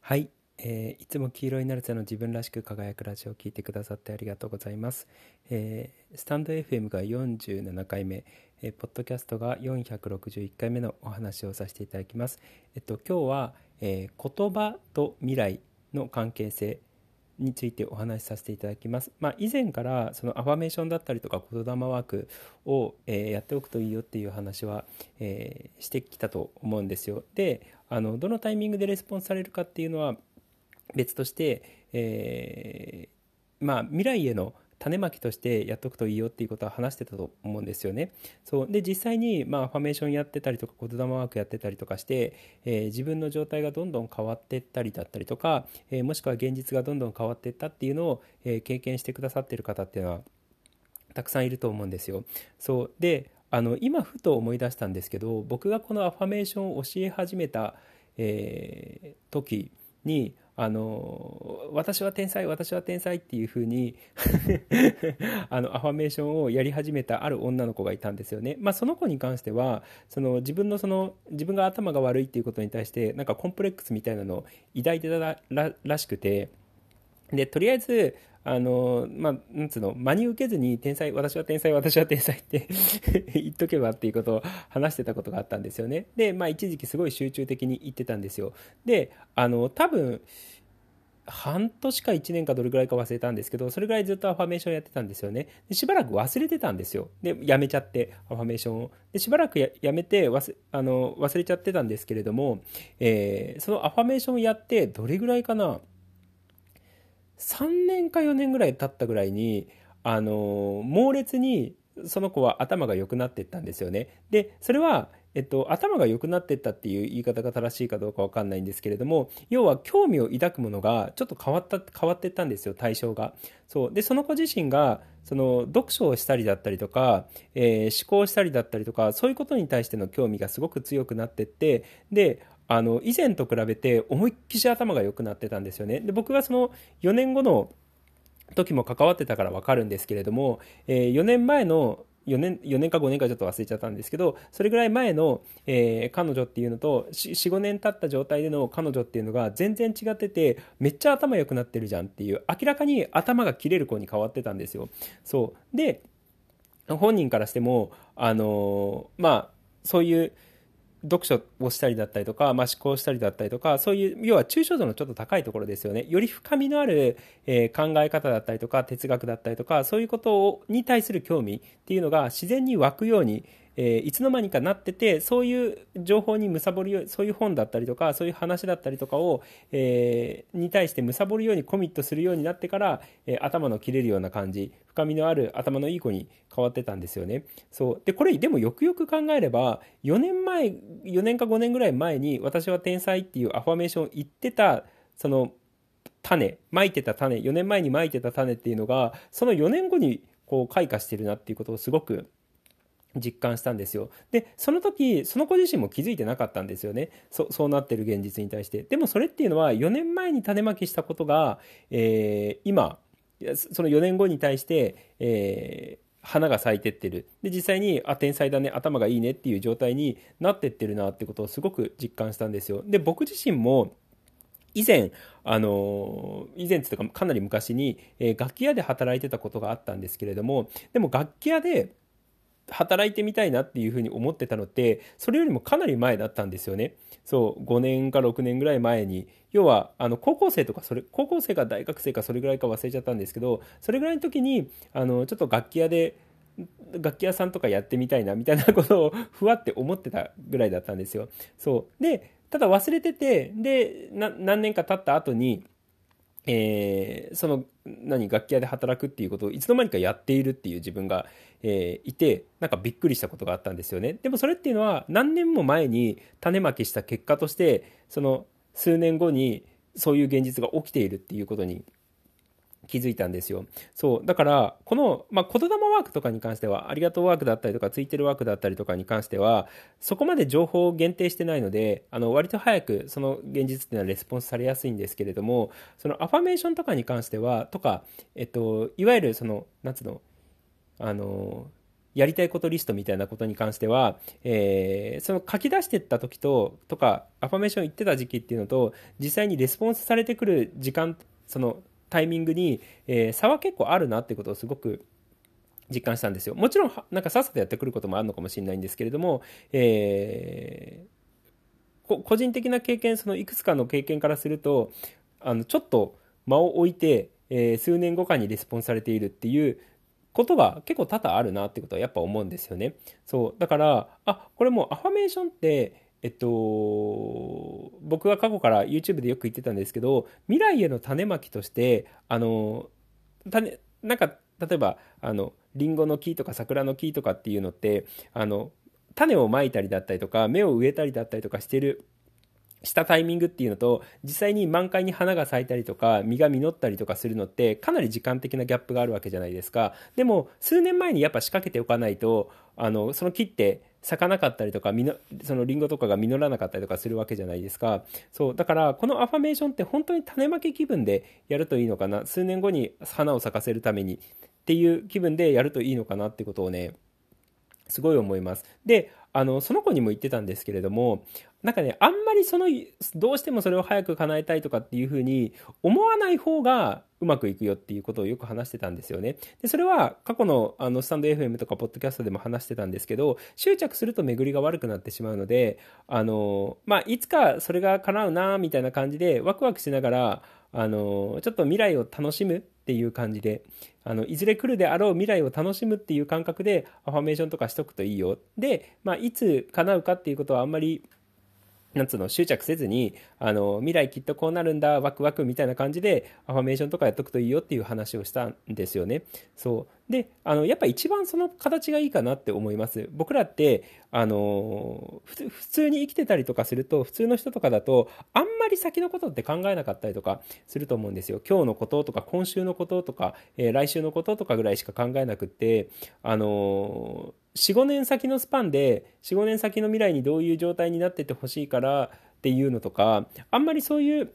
はい、えー、いつも黄色いナルセの自分らしく輝くラジオを聞いてくださってありがとうございます。えー、スタンド FM が47回目、えー、ポッドキャストが461回目のお話をさせていただきます。えっと、今日は、えー、言葉と未来の関係性についてお話しさせていただきます。まあ、以前からそのアファメーションだったりとか言霊ワークを、え、やっておくといいよっていう話は、え、してきたと思うんですよ。であのどのタイミングでレスポンスされるかっていうのは別として、えー、まあ、未来への種まきとしてやっとくといいよっていうことは話してたと思うんですよね。そうで実際にまあファメーションやってたりとか言霊ワークやってたりとかして、えー、自分の状態がどんどん変わってったりだったりとか、えー、もしくは現実がどんどん変わってったっていうのを、えー、経験してくださってる方っていうのはたくさんいると思うんですよ。そうであの今ふと思い出したんですけど僕がこのアファメーションを教え始めた、え、時にあの私は天才私は天才っていうふうに あのアファメーションをやり始めたある女の子がいたんですよね、まあ、その子に関してはその自分のその自分が頭が悪いっていうことに対してなんかコンプレックスみたいなのを抱いてたららしくて。でとりあえずあの、まあ、なんつうの、真に受けずに、天才、私は天才、私は天才って 言っとけばっていうことを話してたことがあったんですよね。で、まあ、一時期すごい集中的に言ってたんですよ。で、あの、多分、半年か1年かどれぐらいか忘れたんですけど、それぐらいずっとアファメーションやってたんですよね。でしばらく忘れてたんですよ。で、やめちゃって、アファメーションを。で、しばらくやめて忘あの忘れちゃってたんですけれども、えー、そのアファメーションをやって、どれぐらいかな3年か4年ぐらい経ったぐらいに、あの猛烈にその子は頭が良くなっていったんですよね。で、それは、えっと、頭が良くなっていったっていう言い方が正しいかどうか分かんないんですけれども要は興味を抱くものがちょっと変わった変わっていったんですよ対象が。そうでその子自身がその読書をしたりだったりとか、えー、思考したりだったりとかそういうことに対しての興味がすごく強くなってってであの以前と比べて思いっきし頭が良くなってたんですよね。で僕がその4年後の時も関わってたから分かるんですけれども、えー、4年前の4年 ,4 年か5年かちょっと忘れちゃったんですけどそれぐらい前の、えー、彼女っていうのと45年経った状態での彼女っていうのが全然違っててめっちゃ頭良くなってるじゃんっていう明らかに頭が切れる子に変わってたんですよ。そうで本人からしてもあのー、まあそういう読書をしたりだったりとか、まあ、思考したりだったりとか、そういう、要は抽象度のちょっと高いところですよね。より深みのある、えー、考え方だったりとか、哲学だったりとか、そういうことをに対する興味っていうのが自然に湧くように、えー、いつの間にかなっててそういう情報に貪るようそういう本だったりとかそういう話だったりとかを、えー、に対して貪るようにコミットするようになってから、えー、頭の切れるような感じ深みのある頭のいい子に変わってたんですよね。そうでこれでもよくよく考えれば4年前4年か5年ぐらい前に私は天才っていうアファメーションを言ってたその種まいてた種4年前にまいてた種っていうのがその4年後にこう開花してるなっていうことをすごく実感したんですよ。で、その時、その子自身も気づいてなかったんですよね。そそうなってる現実に対して。でもそれっていうのは4年前に種まきしたことが、えー、今、その4年後に対して、えー、花が咲いてってる。で、実際に、あ、天才だね、頭がいいねっていう状態になってってるなってことをすごく実感したんですよ。で、僕自身も、以前、あの以前っていうかかなり昔に、えー、楽器屋で働いてたことがあったんですけれどもでも楽器屋で働いてみたいなっていうふうに思ってたのってそれよりもかなり前だったんですよね。そう5年か6年ぐらい前に要はあの高校生とかそれ高校生か大学生かそれぐらいか忘れちゃったんですけどそれぐらいの時にあのちょっと楽器屋で楽器屋さんとかやってみたいなみたいなことを ふわって思ってたぐらいだったんですよ。そうでただ忘れててで何年か経った後にえー、その何楽器屋で働くっていうことをいつの間にかやっているっていう自分が、えー、いてなんかびっくりしたことがあったんですよねでもそれっていうのは何年も前に種まきした結果としてその数年後にそういう現実が起きているっていうことに気づいたんですよ。そう。だから、この、まあ、言霊ワークとかに関しては、ありがとうワークだったりとか、ついてるワークだったりとかに関しては、そこまで情報を限定してないので、あの、割と早くその現実っていうのはレスポンスされやすいんですけれども、そのアファメーションとかに関しては、とか、えっと、いわゆるその、なんつうの、あの、やりたいことリストみたいなことに関しては、えー、その書き出してった時と、とか、アファメーション言ってた時期っていうのと、実際にレスポンスされてくる時間、そのタイミングに、えー、差は結構あるなってことをすごく実感したんですよ。もちろん、なんかさっさとやってくることもあるのかもしれないんですけれども、えー、個人的な経験、そのいくつかの経験からすると、あの、ちょっと間を置いて、えー、数年後かにレスポンスされているっていうことが結構多々あるなってことはやっぱ思うんですよね。そう。だから、あ、これもうアファメーションって、えっと、僕が過去から YouTube でよく言ってたんですけど、未来への種まきとして、あの、種、なんか、例えば、あの、リンゴの木とか桜の木とかっていうのって、あの、種をまいたりだったりとか、芽を植えたりだったりとかしてるしたタイミングっていうのと実際に満開に花が咲いたりとか実が実ったりとかするのってかなり時間的なギャップがあるわけじゃないですか。でも数年前にやっぱ仕掛けておかないとあのその木って咲かなかったりとかのそのリンゴとかが実らなかったりとかするわけじゃないですか。そうだからこのアファメーションって本当に種まき気分でやるといいのかな。数年後に花を咲かせるためにっていう気分でやるといいのかなってことをねすごい思います。であのその子にも言ってたんですけれどもなんかね、あんまりその、どうしてもそれを早く叶えたいとかっていうふうに思わない方がうまくいくよっていうことをよく話してたんですよね。で、それは過去のあのスタンド FM とかポッドキャストでも話してたんですけど、執着すると巡りが悪くなってしまうので、あの、まあ、いつかそれが叶うなみたいな感じでワクワクしながら、あの、ちょっと未来を楽しむっていう感じで、あのいずれ来るであろう未来を楽しむっていう感覚でアファメーションとかしとくといいよ。で、まあ、いつ叶うかっていうことはあんまりなんつうの、執着せずに、あの、未来きっとこうなるんだ、ワクワクみたいな感じで、アファメーションとかやっとくといいよっていう話をしたんですよね。そう。で、あの、やっぱ一番その形がいいかなって思います。僕らって、あの、普通に生きてたりとかすると、普通の人とかだと、あんまり先のことって考えなかったりとかすると思うんですよ。今日のこととか、今週のこととか、えー、来週のこととかぐらいしか考えなくって、あの45年先のスパンで45年先の未来にどういう状態になっててほしいからっていうのとかあんまりそういう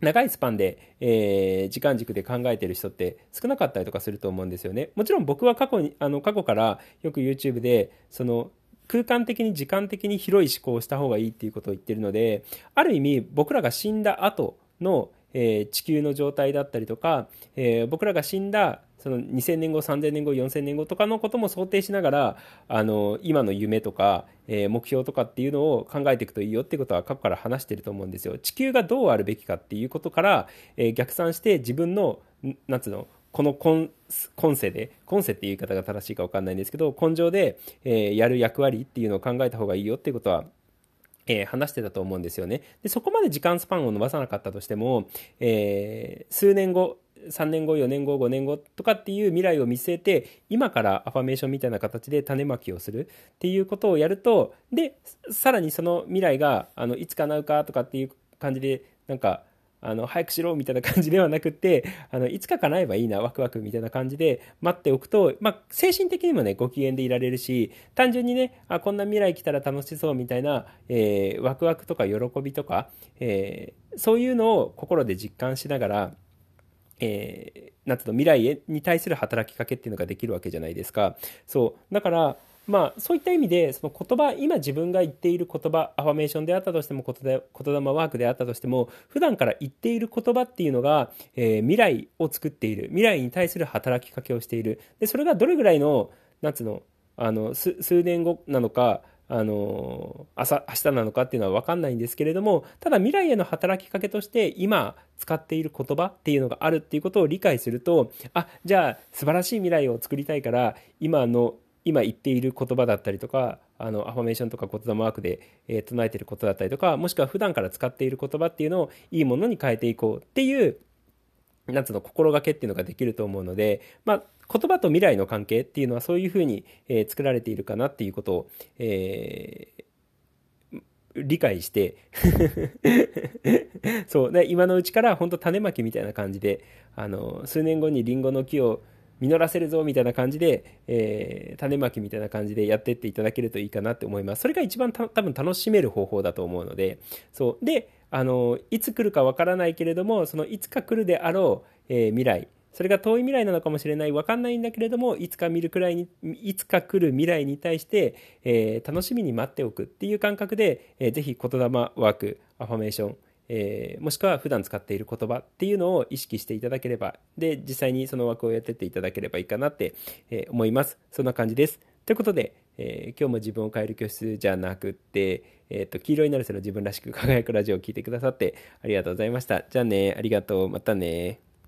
長いスパンで、えー、時間軸で考えてる人って少なかったりとかすると思うんですよね。もちろん僕は過去にあの過去からよく YouTube でその空間的に時間的に広い思考をした方がいいっていうことを言ってるのである意味僕らが死んだ後の、えー、地球の状態だったりとか、えー、僕らが死んだその2000年後3000年後4000年後とかのことも想定しながらあの今の夢とか、えー、目標とかっていうのを考えていくといいよってことは過去から話してると思うんですよ地球がどうあるべきかっていうことから、えー、逆算して自分のなんつうのこの今今世で今世っていう言い方が正しいか分かんないんですけど根性で、えー、やる役割っていうのを考えた方がいいよっていうことはえー、話してたと思うんですよね。で、そこまで時間スパンを伸ばさなかったとしても、えー、数年後、3年後4年後5年後とかっていう未来を見据えて今からアファメーションみたいな形で種まきをするっていうことをやるとでさらにその未来があのいつ叶うかとかっていう感じでなんかあの早くしろみたいな感じではなくてあのいつか叶えばいいなワクワクみたいな感じで待っておくと、まあ、精神的にもねご機嫌でいられるし単純にねあこんな未来来たら楽しそうみたいな、えー、ワクワクとか喜びとか、えー、そういうのを心で実感しながらえー、なんていうの、未来に対する働きかけっていうのができるわけじゃないですか。そう。だから、まあ、そういった意味で、その言葉、今自分が言っている言葉、アファメーションであったとしても、言霊ワークであったとしても、普段から言っている言葉っていうのが、えー、未来を作っている。未来に対する働きかけをしている。で、それがどれぐらいの、なんつうの、あの、数年後なのか、あの朝明日なのかっていうのは分かんないんですけれどもただ未来への働きかけとして今使っている言葉っていうのがあるっていうことを理解するとあじゃあ素晴らしい未来を作りたいから今の今言っている言葉だったりとかあのアファメーションとか言霊ワークで、えー、唱えていることだったりとかもしくは普段から使っている言葉っていうのをいいものに変えていこうっていうなんつうの心がけっていうのができると思うので、まあ、言葉と未来の関係っていうのはそういうふうに、えー、作られているかなっていうことを、えー、理解して そうで今のうちから本当種まきみたいな感じであの数年後にリンゴの木を実らせるぞみたいな感じで、えー、種まきみたいな感じでやってっていただけるといいかなって思います。それが一番多分楽しめる方法だと思うので、そう。で、あの、いつ来るかわからないけれども、そのいつか来るであろう、えー、未来それが遠い未来なのかもしれない、わかんないんだけれども、いつか見るくらいに、いつか来る未来に対して、えー、楽しみに待っておくっていう感覚で、えー、ぜひ言霊ワーク、アファメーション、えー、もしくは普段使っている言葉っていうのを意識していただければ、で、実際にその枠をやってっていただければいいかなって、えー、思います。そんな感じです。ということで、えー、今日も自分を変える教室じゃなくって、えっ、と、黄色になる人の自分らしく輝くラジオを聴いてくださってありがとうございました。じゃあね、ありがとう。またね。